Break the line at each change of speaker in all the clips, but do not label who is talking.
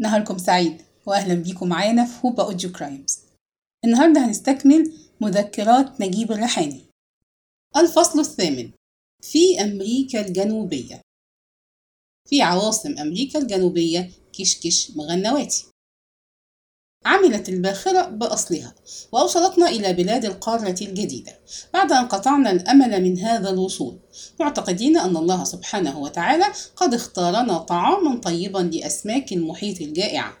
نهاركم سعيد وأهلا بيكم معانا في هوبا أوديو كرايمز. النهاردة هنستكمل مذكرات نجيب الريحاني. الفصل الثامن. في أمريكا الجنوبية. في عواصم أمريكا الجنوبية كشكش مغنواتي. عملت الباخرة بأصلها وأوصلتنا إلى بلاد القارة الجديدة بعد أن قطعنا الأمل من هذا الوصول. معتقدين أن الله سبحانه وتعالى قد اختارنا طعاما طيبا لأسماك المحيط الجائعة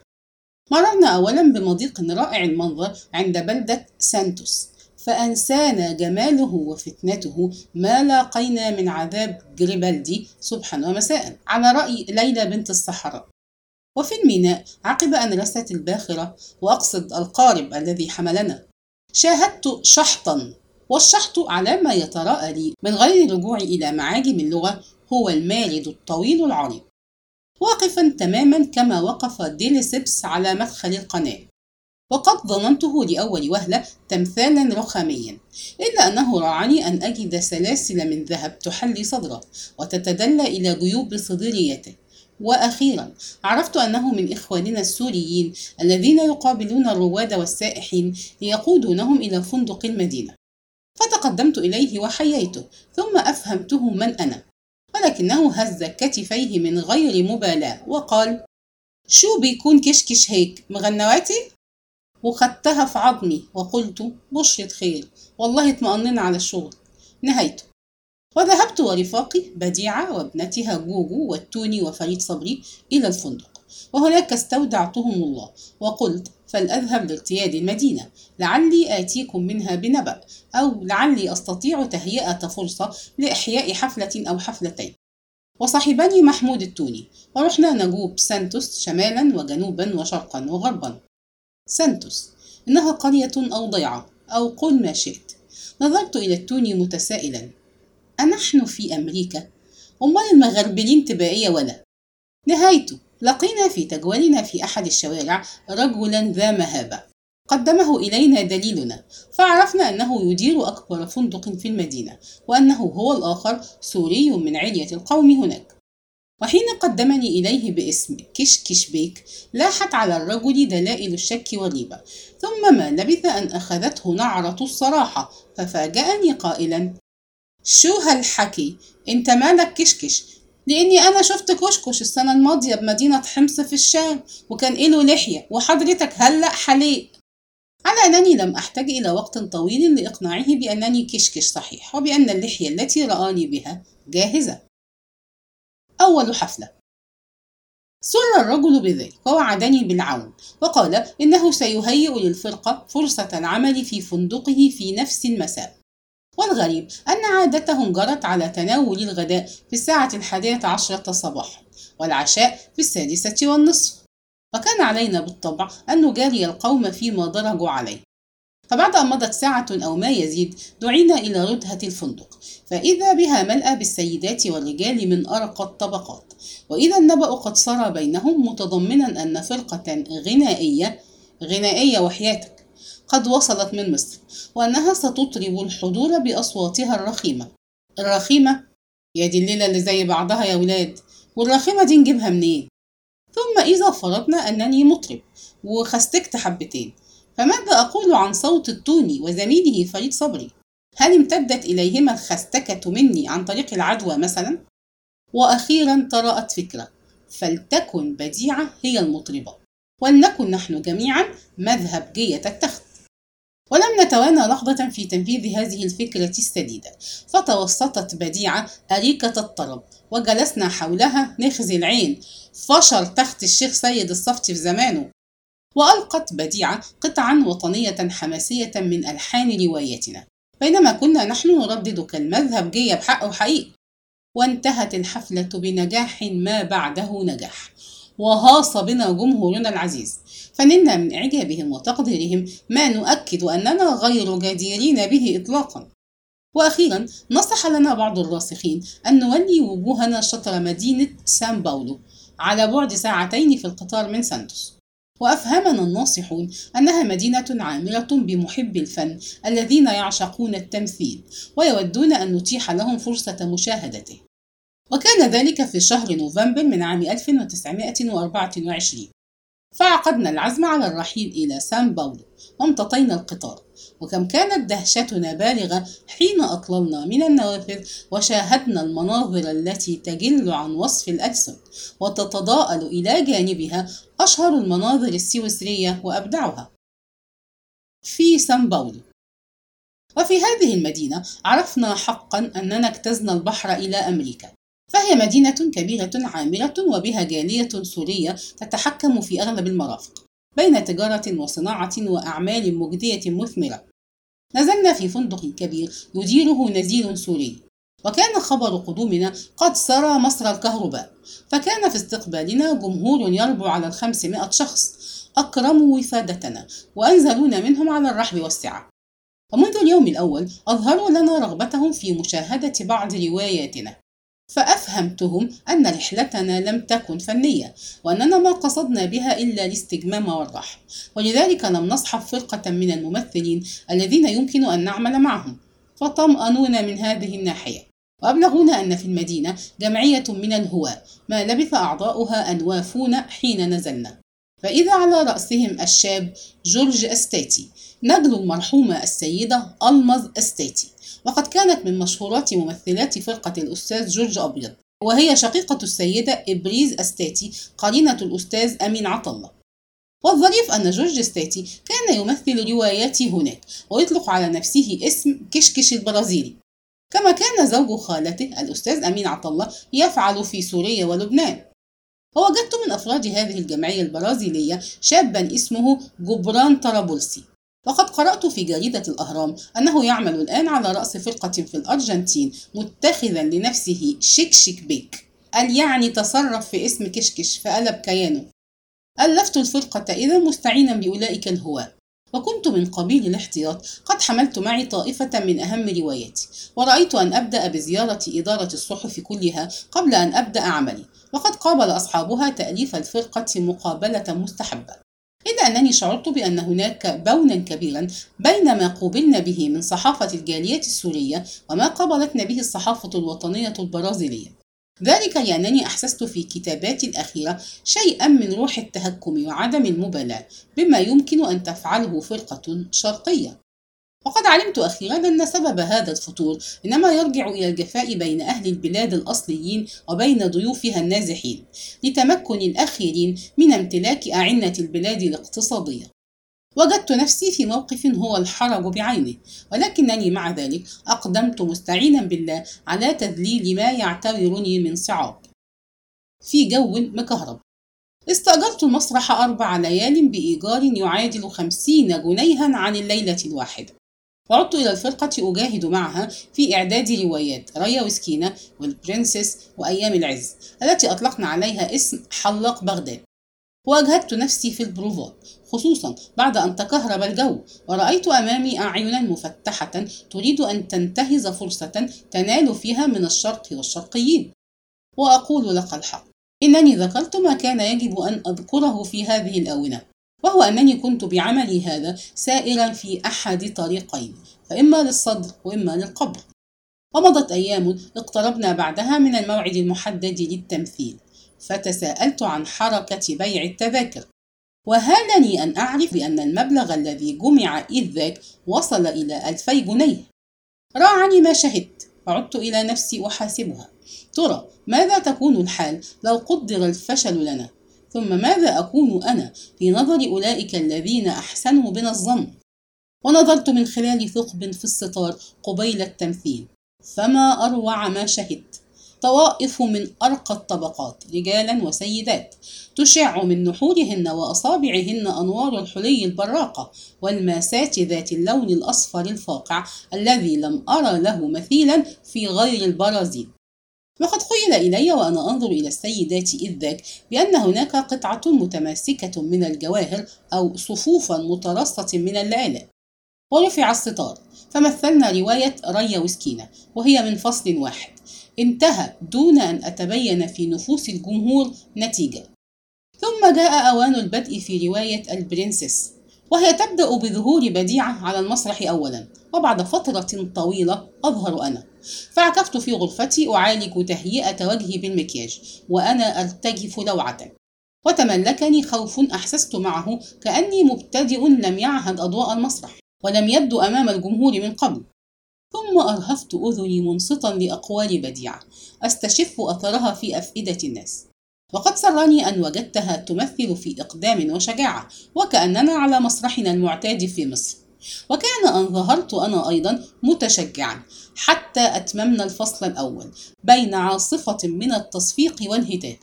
مررنا أولا بمضيق رائع المنظر عند بلدة سانتوس فأنسانا جماله وفتنته ما لاقينا من عذاب جريبالدي صبحا ومساء. على رأي ليلى بنت الصحراء. وفي الميناء عقب أن رست الباخرة وأقصد القارب الذي حملنا شاهدت شحطا والشحط على ما يتراءى لي من غير الرجوع إلى معاجم اللغة هو المارد الطويل العريض واقفا تماما كما وقف ديليسيبس على مدخل القناة. وقد ظننته لأول وهلة تمثالا رخاميا إلا أنه راعني أن أجد سلاسل من ذهب تحلي صدره وتتدلى إلى جيوب صدريته. وأخيرا عرفت أنه من إخواننا السوريين الذين يقابلون الرواد والسائحين ليقودونهم إلى فندق المدينة. فتقدمت إليه وحييته ثم أفهمته من أنا. ولكنه هز كتفيه من غير مبالاة وقال شو بيكون كشكش هيك؟ مغنواتي؟ وخدتها في عظمي وقلت بشرة خير والله اطمأننا على الشغل. نهيته وذهبت ورفاقي بديعة وابنتها جوجو والتوني وفريد صبري إلى الفندق وهناك استودعتهم الله وقلت فلأذهب لارتياد المدينة لعلي آتيكم منها بنبأ أو لعلي أستطيع تهيئة فرصة لإحياء حفلة أو حفلتين. وصاحبني محمود التوني ورحنا نجوب سانتوس شمالا وجنوبا وشرقا وغربا. سانتوس إنها قرية أو ضيعة أو قل ما شئت. نظرت إلى التوني متسائلا أنحن في أمريكا؟ أمال المغربلين تبقى ولا؟ نهايته لقينا في تجوالنا في أحد الشوارع رجلا ذا مهابة قدمه إلينا دليلنا فعرفنا أنه يدير أكبر فندق في المدينة وأنه هو الآخر سوري من علية القوم هناك وحين قدمني إليه باسم كشكش بيك لاحت على الرجل دلائل الشك والريبة ثم ما لبث أن أخذته نعرة الصراحة ففاجأني قائلا شو هالحكي؟ انت مالك كشكش. لاني أنا شفت كشكش السنة الماضية بمدينة حمص في الشام وكان له لحية وحضرتك هلأ حليق. على أنني لم أحتج إلى وقت طويل لإقناعه بأنني كشكش صحيح وبأن اللحية التي رآني بها جاهزة. أول حفلة. سر الرجل بذلك ووعدني بالعون وقال إنه سيهيئ للفرقة فرصة العمل في فندقه في نفس المساء. والغريب أن عادتهم جرت على تناول الغداء في الساعة الحادية عشرة صباحا والعشاء في السادسة والنصف. وكان علينا بالطبع أن نجاري القوم فيما درجوا عليه فبعد أن مضت ساعة أو ما يزيد دعينا إلى ردهة الفندق. فإذا بها ملأى بالسيدات والرجال من أرقى الطبقات. وإذا النبأ قد سرى بينهم متضمنا أن فرقة غنائية غنائية وحياتك. قد وصلت من مصر وأنها ستطرب الحضور بأصواتها الرخيمة. الرخيمة؟ يا دي الليلة اللي زي بعضها يا ولاد. والرخيمة دي نجيبها منين؟ ثم إذا فرضنا أنني مطرب وخستكت حبتين فماذا أقول عن صوت التوني وزميله فريد صبري؟ هل امتدت إليهما الخستكة مني عن طريق العدوى مثلا؟ وأخيرا طرأت فكرة فلتكن بديعة هي المطربة ولنكن نحن جميعا مذهب جية التخت. ولم نتوانى لحظة في تنفيذ هذه الفكرة السديدة فتوسطت بديعة أريكة الطرب وجلسنا حولها نخزي العين فشل تخت الشيخ سيد الصفتي في زمانه وألقت بديعة قطعا وطنية حماسية من ألحان روايتنا. بينما كنا نحن نردد كالمذهب جي بحق وحقيقي وانتهت الحفلة بنجاح ما بعده نجاح وهاص بنا جمهورنا العزيز. فنلنا من إعجابهم وتقديرهم ما نؤكد أننا غير جديرين به إطلاقا. وأخيرا نصح لنا بعض الراسخين أن نولي وجوهنا شطر مدينة سان باولو على بعد ساعتين في القطار من سانتوس. وأفهمنا الناصحون أنها مدينة عامرة بمحب الفن الذين يعشقون التمثيل ويودون أن نتيح لهم فرصة مشاهدته. وكان ذلك في شهر نوفمبر من عام 1924 فعقدنا العزم على الرحيل إلى سان باولو وامتطينا القطار. وكم كانت دهشتنا بالغة حين أطللنا من النوافذ وشاهدنا المناظر التي تجل عن وصف الأجسد وتتضاءل إلى جانبها أشهر المناظر السويسرية وأبدعها في سان باولو. وفي هذه المدينة عرفنا حقا أننا اجتزنا البحر إلى أمريكا. فهي مدينة كبيرة عامرة وبها جالية سورية تتحكم في أغلب المرافق بين تجارة وصناعة وأعمال مجدية مثمرة. نزلنا في فندق كبير يديره نزيل سوري وكان خبر قدومنا قد سرى مصر الكهرباء فكان في استقبالنا جمهور يربو على الخمسمائة شخص أكرموا وفادتنا وأنزلونا منهم على الرحب والسعة. ومنذ اليوم الأول أظهروا لنا رغبتهم في مشاهدة بعض رواياتنا. فأفهمتهم أن رحلتنا لم تكن فنية وأننا ما قصدنا بها إلا الاستجمام والراحة ولذلك لم نصحب فرقة من الممثلين الذين يمكن أن نعمل معهم. فطمأنونا من هذه الناحية. وأبلغونا أن في المدينة جمعية من الهواة ما لبث أعضاؤها أن وافونا حين نزلنا. فإذا على رأسهم الشاب جورج أستاتي نجل المرحومة السيدة ألمز أستاتي وقد كانت من مشهورات ممثلات فرقة الأستاذ جورج أبيض. وهي شقيقة السيدة إبريز أستاتي قرينة الأستاذ أمين عطلة والظريف أن جورج أستاتي كان يمثل رواياتي هناك ويطلق على نفسه اسم كشكش البرازيلي. كما كان زوج خالته الأستاذ أمين عطلة يفعل في سوريا ولبنان. ووجدت من أفراد هذه الجمعية البرازيلية شابا اسمه جبران طرابلسي. وقد قرأت في جريدة الأهرام أنه يعمل الآن على رأس فرقة في الأرجنتين متخذا لنفسه شيك بيك. قال يعني تصرف في اسم كشكش فقلب كيانه ألفت الفرقة إذا مستعينا بأولئك الهواة. وكنت من قبيل الاحتياط. قد حملت معي طائفة من أهم رواياتي ورأيت أن أبدأ بزيارة إدارة الصحف كلها قبل أن أبدأ عملي وقد قابل أصحابها تأليف الفرقة مقابلة مستحبة. إلا أنني شعرت بأن هناك بونا كبيرا بين ما قوبلنا به من صحافة الجالية السورية وما قابلتنا به الصحافة الوطنية البرازيلية. ذلك لأنني أحسست في كتاباتي الأخيرة شيئا من روح التهكم وعدم المبالاة بما يمكن أن تفعله فرقة شرقية. وقد علمت أخيرا أن سبب هذا الفتور إنما يرجع إلى الجفاء بين أهل البلاد الأصليين وبين ضيوفها النازحين لتمكن الأخيرين من امتلاك أعنة البلاد الاقتصادية. وجدت نفسي في موقف هو الحرج بعينه ولكنني مع ذلك أقدمت مستعينا بالله على تذليل ما يعتبرني من صعاب. في جو مكهرب استأجرت المسرح أربع ليال بإيجار يعادل خمسين جنيها عن الليلة الواحدة. وعدت إلى الفرقة أجاهد معها في إعداد روايات ريا وسكينة والبرنسس وأيام العز التي أطلقنا عليها اسم حلاق بغداد. وأجهدت نفسي في البروفات خصوصا بعد أن تكهرب الجو ورأيت أمامي أعينا مفتحة تريد أن تنتهز فرصة تنال فيها من الشرق والشرقيين. وأقول لك الحق إنني ذكرت ما كان يجب أن أذكره في هذه الآونة وهو أنني كنت بعملي هذا سائرا في أحد طريقين فإما للصدر وإما للقبر. ومضت أيام اقتربنا بعدها من الموعد المحدد للتمثيل. فتساءلت عن حركة بيع التذاكر. وهالني أن أعرف بأن المبلغ الذي جمع إذ ذاك وصل إلى ألفي جنيه. راعني ما شهدت. وعدت إلى نفسي أحاسبها. ترى ماذا تكون الحال؟ لو قدر الفشل لنا. ثم ماذا أكون أنا؟ في نظر أولئك الذين أحسنوا بنا الظن. ونظرت من خلال ثقب في الستار قبيل التمثيل. فما أروع ما شهدت؟ طوائف من أرقى الطبقات رجالا وسيدات. تشع من نحورهن وأصابعهن أنوار الحلي البراقة والماسات ذات اللون الأصفر الفاقع الذي لم أرى له مثيلا في غير البرازيل. وقد خيل إلي وأنا أنظر إلى السيدات إذ ذاك بأن هناك قطعة متماسكة من الجواهر أو صفوفا مترصة من اللآلئ ورفع الستار فمثلنا رواية ريا وسكينة وهي من فصل واحد. انتهى دون أن أتبين في نفوس الجمهور نتيجة. ثم جاء أوان البدء في رواية البرنسس وهي تبدأ بظهور بديعة على المسرح أولا وبعد فترة طويلة أظهر أنا. فعكفت في غرفتي أعالج تهيئة وجهي بالمكياج وأنا أرتجف لوعة. وتملكني خوف أحسست معه كأني مبتدئ لم يعهد أضواء المسرح. ولم يبدو أمام الجمهور من قبل. ثم أرهفت أذني منصتا لأقوال بديعة. أستشف أثرها في أفئدة الناس. وقد سرني أن وجدتها تمثل في إقدام وشجاعة وكأننا على مسرحنا المعتاد في مصر. وكان أن ظهرت أنا أيضا متشجعا حتى أتممنا الفصل الأول بين عاصفة من التصفيق والهتاف.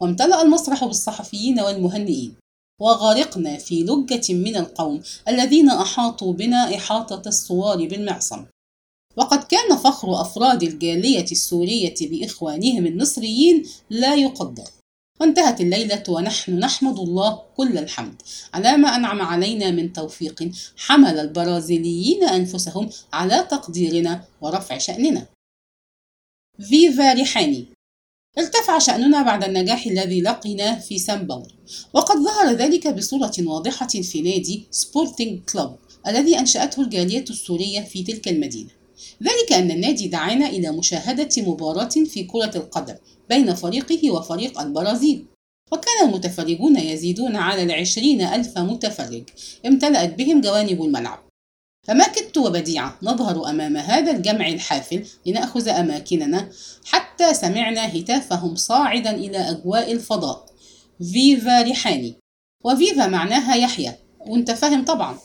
وامتلأ المسرح بالصحفيين والمهنئين. وغرقنا في لجة من القوم الذين أحاطوا بنا إحاطة الصوار بالمعصم. وقد كان فخر أفراد الجالية السورية بإخوانهم المصريين لا يقدر. وانتهت الليلة ونحن نحمد الله كل الحمد على ما أنعم علينا من توفيق حمل البرازيليين أنفسهم على تقديرنا ورفع شأننا. Viva ريحاني ارتفع شأننا بعد النجاح الذي لقيناه في سان باولو وقد ظهر ذلك بصورة واضحة في نادي سبورتينج كلوب الذي أنشأته الجالية السورية في تلك المدينة. ذلك أن النادي دعانا إلى مشاهدة مباراة في كرة القدم بين فريقه وفريق البرازيل. وكان المتفرجون يزيدون على العشرين ألف متفرج. امتلأت بهم جوانب الملعب. فما كدت وبديعة نظهر أمام هذا الجمع الحافل لنأخذ أماكننا حتى سمعنا هتافهم صاعدا إلى أجواء الفضاء. فيفا ريحاني. وفيفا معناها يحيى. وأنت فاهم طبعا.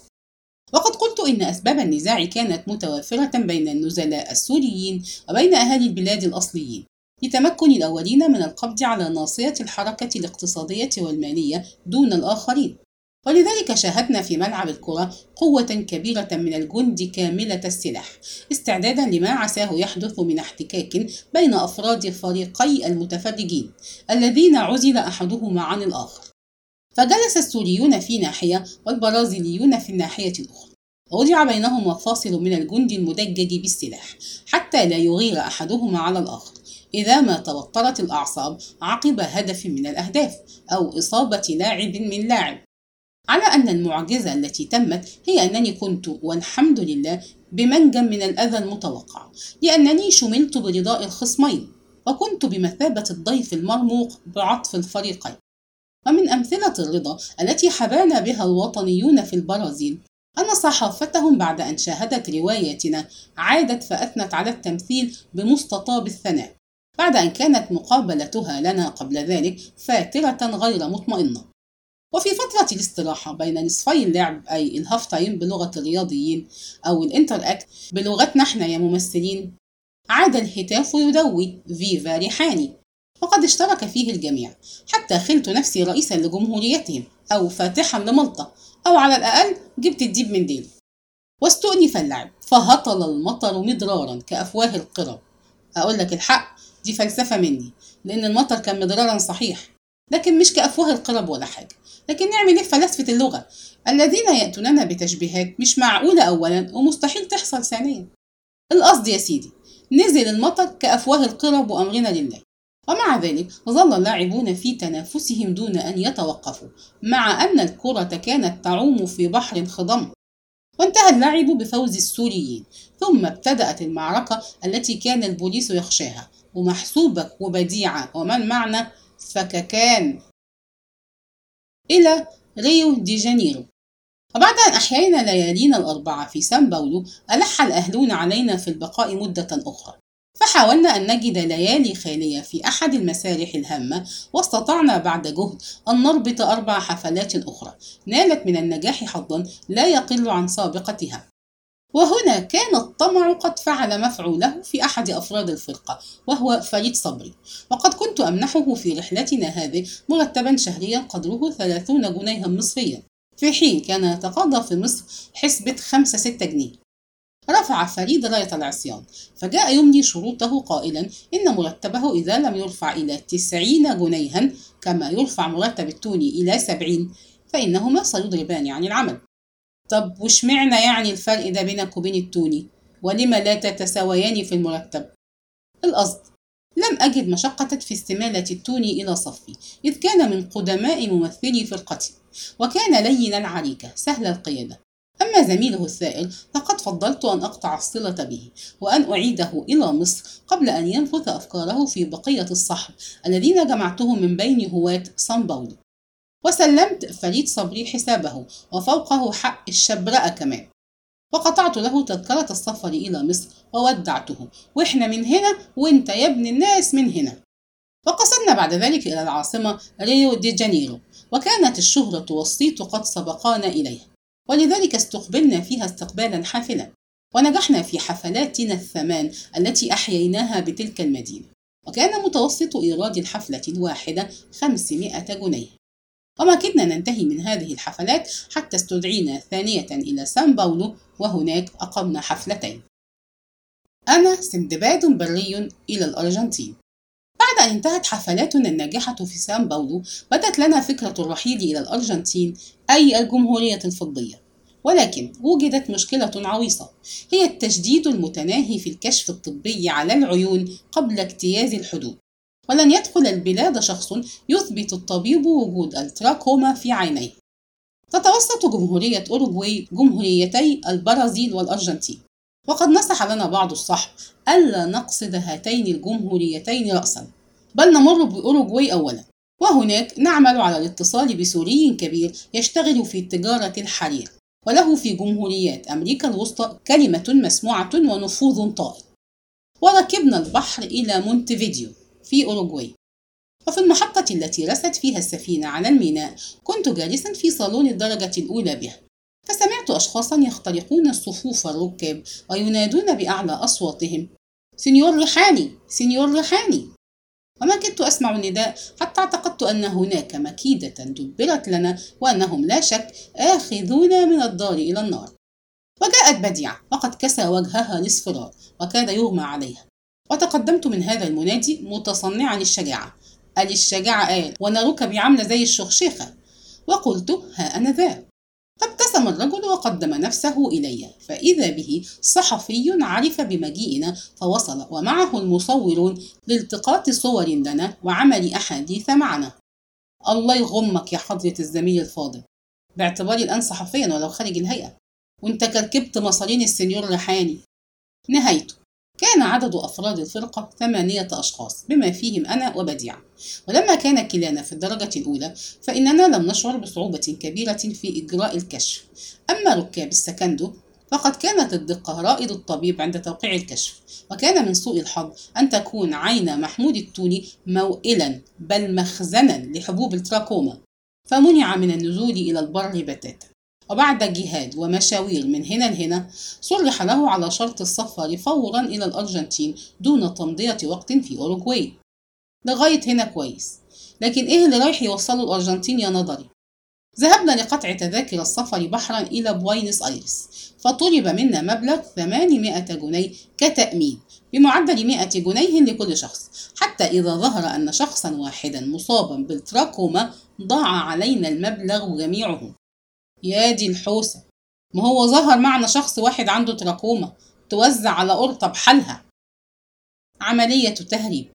وقد قلت إن أسباب النزاع كانت متوافرة بين النزلاء السوريين وبين أهالي البلاد الأصليين. لتمكن الأولين من القبض على ناصية الحركة الاقتصادية والمالية دون الآخرين. ولذلك شاهدنا في ملعب الكرة قوة كبيرة من الجند كاملة السلاح استعدادا لما عساه يحدث من احتكاك بين أفراد فريقي المتفرجين الذين عزل أحدهما عن الآخر. فجلس السوريون في ناحية والبرازيليون في الناحية الأخرى. ووضع بينهم مفاصل من الجند المدجج بالسلاح حتى لا يغير أحدهما على الآخر إذا ما توترت الأعصاب عقب هدف من الأهداف أو إصابة لاعب من لاعب. على أن المعجزة التي تمت هي أنني كنت والحمد لله بمنجم من الأذى المتوقع لأنني شملت برضاء الخصمين وكنت بمثابة الضيف المرموق بعطف الفريقين. ومن أمثلة الرضا التي حبانا بها الوطنيون في البرازيل أن صحافتهم بعد أن شاهدت روايتنا عادت فأثنت على التمثيل بمستطاب الثناء بعد أن كانت مقابلتها لنا قبل ذلك فاترة غير مطمئنة. وفي فترة الاستراحة بين نصفي اللعب أي ال half time بلغة الرياضيين أو ال entr'acte بلغتنا إحنا يا ممثلين. عاد الهتاف يدوي Viva ريحاني وقد اشترك فيه الجميع حتى خلت نفسي رئيسا لجمهوريتهم أو فاتحا لمالطة أو على الأقل جبت الديب من ديل. واستؤنف اللعب فهطل المطر مدرارا كأفواه القرب أقول لك الحق دي فلسفة مني لأن المطر كان مضرارا صحيح لكن مش كأفواه القرب ولا حاجة. لكن نعمل إيه فلسفة اللغة. الذين يأتوننا بتشبيهات مش معقولة أولا ومستحيل تحصل ثانيا. القصد يا سيدي نزل المطر كأفواه القرب وأمرنا لله. ومع ذلك ظل اللاعبون في تنافسهم دون أن يتوقفوا مع أن الكرة كانت تعوم في بحر خضم وانتهى اللعب بفوز السوريين. ثم ابتدأت المعركة التي كان البوليس يخشاها. ومحسوبك وبديعة ومن معنا فككان. إلى ريو دي جانيرو. وبعد أن أحيينا ليالينا الأربعة في سان باولو ألح الأهلون علينا في البقاء مدة أخرى. فحاولنا أن نجد ليالي خالية في أحد المسارح الهامة واستطعنا بعد جهد أن نربط أربع حفلات أخرى. نالت من النجاح حظا لا يقل عن سابقتها. وهنا كان الطمع قد فعل مفعوله في أحد أفراد الفرقة وهو فريد صبري. وقد كنت أمنحه في رحلتنا هذه مرتبا شهريا قدره 30 جنيها مصريا. في حين كان يتقاضى في مصر حسبة 5 6 جنيه. رفع فريد راية العصيان. فجاء يملي شروطه قائلا إن مرتبه إذا لم يرفع إلى تسعين جنيها كما يرفع مرتب التوني إلى سبعين فإنهما سيضربان عن العمل. طب وشمعنا يعني الفرق ده بينك وبين التوني؟ ولم لا تتساويان في المرتب؟ القصد لم أجد مشقة في استمالة التوني إلى صفي إذ كان من قدماء ممثلي فرقتي وكان لين العريكة سهل القيادة. أما زميله الثائر فقد فضلت أن أقطع الصلة به وأن أعيده إلى مصر قبل أن ينفث أفكاره في بقية الصحب الذين جمعتهم من بين هواة سان باولو وسلمت فريد صبري حسابه وفوقه حق الشبرقة كمان. وقطعت له تذكرة السفر إلى مصر وودعته. وإحنا من هنا وإنت يا ابن الناس من هنا. وقصدنا بعد ذلك إلى العاصمة ريو دي جانيرو وكانت الشهرة والصيت قد سبقانا إليها. ولذلك استقبلنا فيها استقبالا حافلا. ونجحنا في حفلاتنا الثمان التي أحييناها بتلك المدينة. وكان متوسط إيراد الحفلة الواحدة 500 جنيه. وما كدنا ننتهي من هذه الحفلات حتى استدعينا ثانية إلى سان باولو وهناك أقمنا حفلتين. أنا سندباد بري إلى الأرجنتين. بعد أن انتهت حفلاتنا الناجحة في سان باولو بدت لنا فكرة الرحيل إلى الأرجنتين أي الجمهورية الفضية. ولكن وجدت مشكلة عويصة هي التشديد المتناهي في الكشف الطبي على العيون قبل اجتياز الحدود. ولن يدخل البلاد شخص يثبت الطبيب وجود التراكوما في عينيه. تتوسط جمهورية أوروغواي جمهوريتي البرازيل والأرجنتين. وقد نصح لنا بعض الصحب ألا نقصد هاتين الجمهوريتين رأسا. بل نمر بأوروغواي أولا. وهناك نعمل على الاتصال بسوري كبير يشتغل في تجارة الحرير. وله في جمهوريات أمريكا الوسطى كلمة مسموعة ونفوذ طائل وركبنا البحر إلى مونتفيديو. في أوروغواي. وفي المحطة التي رست فيها السفينة على الميناء كنت جالسا في صالون الدرجة الأولى بها. فسمعت أشخاصا يخترقون صفوف الركاب وينادون بأعلى أصواتهم. سنيور ريحاني! سنيور ريحاني! وما كنت أسمع النداء حتى اعتقدت أن هناك مكيدة دبرت لنا وأنهم لا شك آخذون من الدار إلى النار. وجاءت بديعة وقد كسى وجهها الاصفرار وكاد يغمى عليها. وتقدمت من هذا المنادي متصنعا الشجاعة. قال الشجاعة قال وأنا ركبي عاملة زي الشخشيخة وقلت ها أنا ذا. فابتسم الرجل وقدم نفسه إلي. فإذا به صحفي عرف بمجيئنا فوصل ومعه المصورون لالتقاط صور لنا وعمل أحاديث معنا. الله يغمك يا حضرة الزميل الفاضل. باعتباري الآن صحفيا ولو خارج الهيئة. وانت كركبت مصارين السنيور ريحاني نهايته كان عدد أفراد الفرقة ثمانية أشخاص بما فيهم أنا وبديعة. ولما كان كلانا في الدرجة الأولى فإننا لم نشعر بصعوبة كبيرة في إجراء الكشف. أما ركاب ال secondo فقد كانت الدقة رائد الطبيب عند توقيع الكشف وكان من سوء الحظ أن تكون عين محمود التوني موئلا بل مخزنا لحبوب التراكوما. فمنع من النزول إلى البر بتاتا. وبعد جهاد ومشاوير من هنا لهنا صرح له على شرط السفر فورا إلى الأرجنتين دون تمضية وقت في أوروغواي. لغاية هنا كويس. لكن إيه اللي رايح يوصله الأرجنتين يا نظري؟ ذهبنا لقطع تذاكر السفر بحرا إلى بوينس آيرس فطلب منا مبلغ 800 جنيه كتأمين بمعدل 100 جنيه لكل شخص حتى إذا ظهر أن شخصا واحدا مصابا بالتراكوما ضاع علينا المبلغ جميعه. يا دي الحوسة. ما هو ظهر معنا شخص واحد عنده تراكوما توزع على قرطة بحالها. عملية تهريب.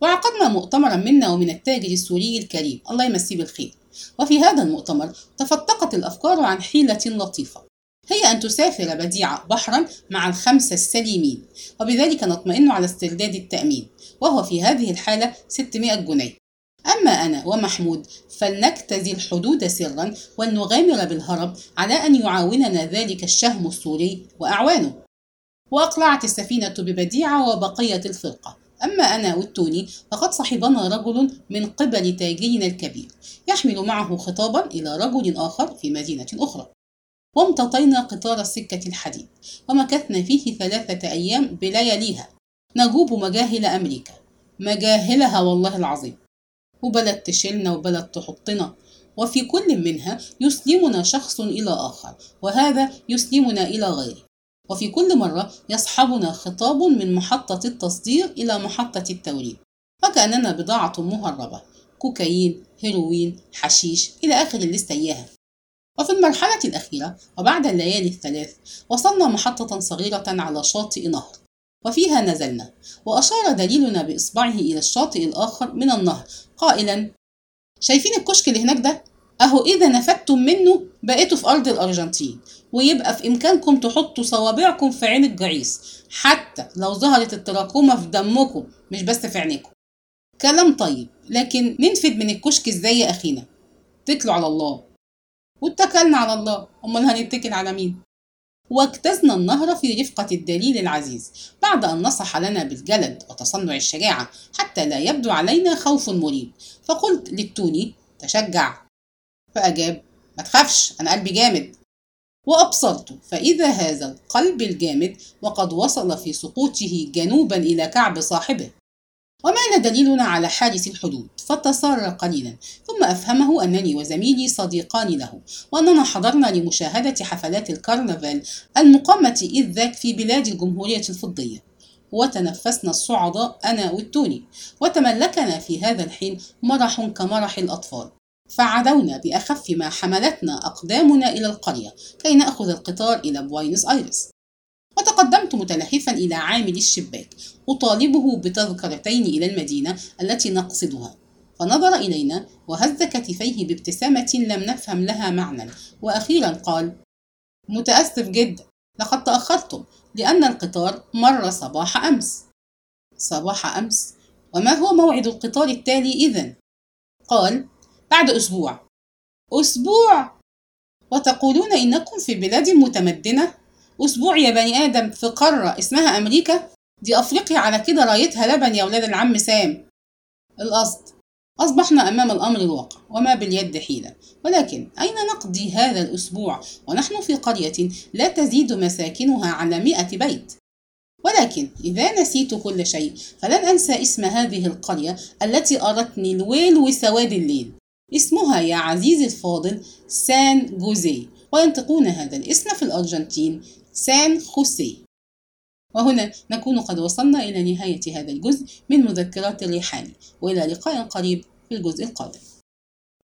وعقدنا مؤتمرا منا ومن التاجر السوري الكريم. الله يمسيه بالخير. وفي هذا المؤتمر تفتقت الأفكار عن حيلة لطيفة. هي أن تسافر بديعة بحرا مع الخمسة السليمين. وبذلك نطمئن على استرداد التأمين. وهو في هذه الحالة 600 جنيه. أما أنا ومحمود فلنجتزي الحدود سرا ولنغامر بالهرب على أن يعاوننا ذلك الشهم السوري وأعوانه. وأقلعت السفينة ببديعة وبقية الفرقة. أما أنا والتوني فقد صحبنا رجل من قبل تاجرنا الكبير. يحمل معه خطابا إلى رجل آخر في مدينة أخرى. وامتطينا قطار السكة الحديد. ومكثنا فيه ثلاثة أيام بلياليها. نجوب مجاهل أمريكا. مجاهلها والله العظيم. وبلد تشيلنا وبلد تحطنا وفي كل منها يسلمنا شخص إلى آخر وهذا يسلمنا إلى غيره. وفي كل مرة يصحبنا خطاب من محطة التصدير إلى محطة التوريد. وكأننا بضاعة مهربة كوكايين هيروين حشيش إلى آخر الليستة إياها. وفي المرحلة الأخيرة وبعد الليالي الثلاث وصلنا محطة صغيرة على شاطئ نهر. وفيها نزلنا. وأشار دليلنا بإصبعه إلى الشاطئ الآخر من النهر قائلا شايفين الكشك اللي هناك ده؟ أهو إذا نفدتم منه بقيتوا في أرض الأرجنتين ويبقى في إمكانكم تحطوا صوابعكم في عين الجعيس حتى لو ظهرت التراكومة في دمكم مش بس في عينيكم. كلام طيب لكن ننفد من الكشك إزاي يا أخينا؟ اتكلوا على الله. واتكلنا على الله. أمال هنتكل على مين؟ واجتزنا النهر في رفقة الدليل العزيز بعد أن نصح لنا بالجلد وتصنع الشجاعة حتى لا يبدو علينا خوف مريب. فقلت للتوني تشجع. فأجاب ما تخافش أنا قلبي جامد. وأبصرت فإذا هذا القلب الجامد وقد وصل في سقوطه جنوبا إلى كعب صاحبه. ومال دليلنا على حارس الحدود؟ فتسارا قليلا ثم أفهمه أنني وزميلي صديقان له وأننا حضرنا لمشاهدة حفلات الكرنفال المقامة إذ ذاك في بلاد الجمهورية الفضية. وتنفسنا الصعداء أنا والتوني وتملكنا في هذا الحين مرح كمرح الأطفال. فعدونا بأخف ما حملتنا أقدامنا إلى القرية كي نأخذ القطار إلى بوينس آيرس. وتقدمت متلهفا إلى عامل الشباك أطالبه بتذكرتين إلى المدينة التي نقصدها. فنظر إلينا وهز كتفيه بابتسامة لم نفهم لها معنى. وأخيرا قال متأسف جدا لقد تأخرتم لأن القطار مر صباح أمس. صباح أمس؟ وما هو موعد القطار التالي إذن؟ قال بعد أسبوع. أسبوع؟ وتقولون إنكم في بلاد متمدنة؟ أسبوع يا بني آدم في قارة اسمها أمريكا؟ دي أفريقيا على كده رايتها لبن يا ولاد العم سام. القصد أصبحنا أمام الأمر الواقع وما باليد حيلة. ولكن أين نقضي هذا الأسبوع؟ ونحن في قرية لا تزيد مساكنها على مئة بيت. ولكن إذا نسيت كل شيء فلن أنسى اسم هذه القرية التي أرتني الويل وسواد الليل. اسمها يا عزيزي الفاضل سان جوزي وينطقون هذا الاسم في الأرجنتين سان خوسي. وهنا نكون قد وصلنا إلى نهاية هذا الجزء من مذكرات الريحاني وإلى لقاء قريب في الجزء القادم.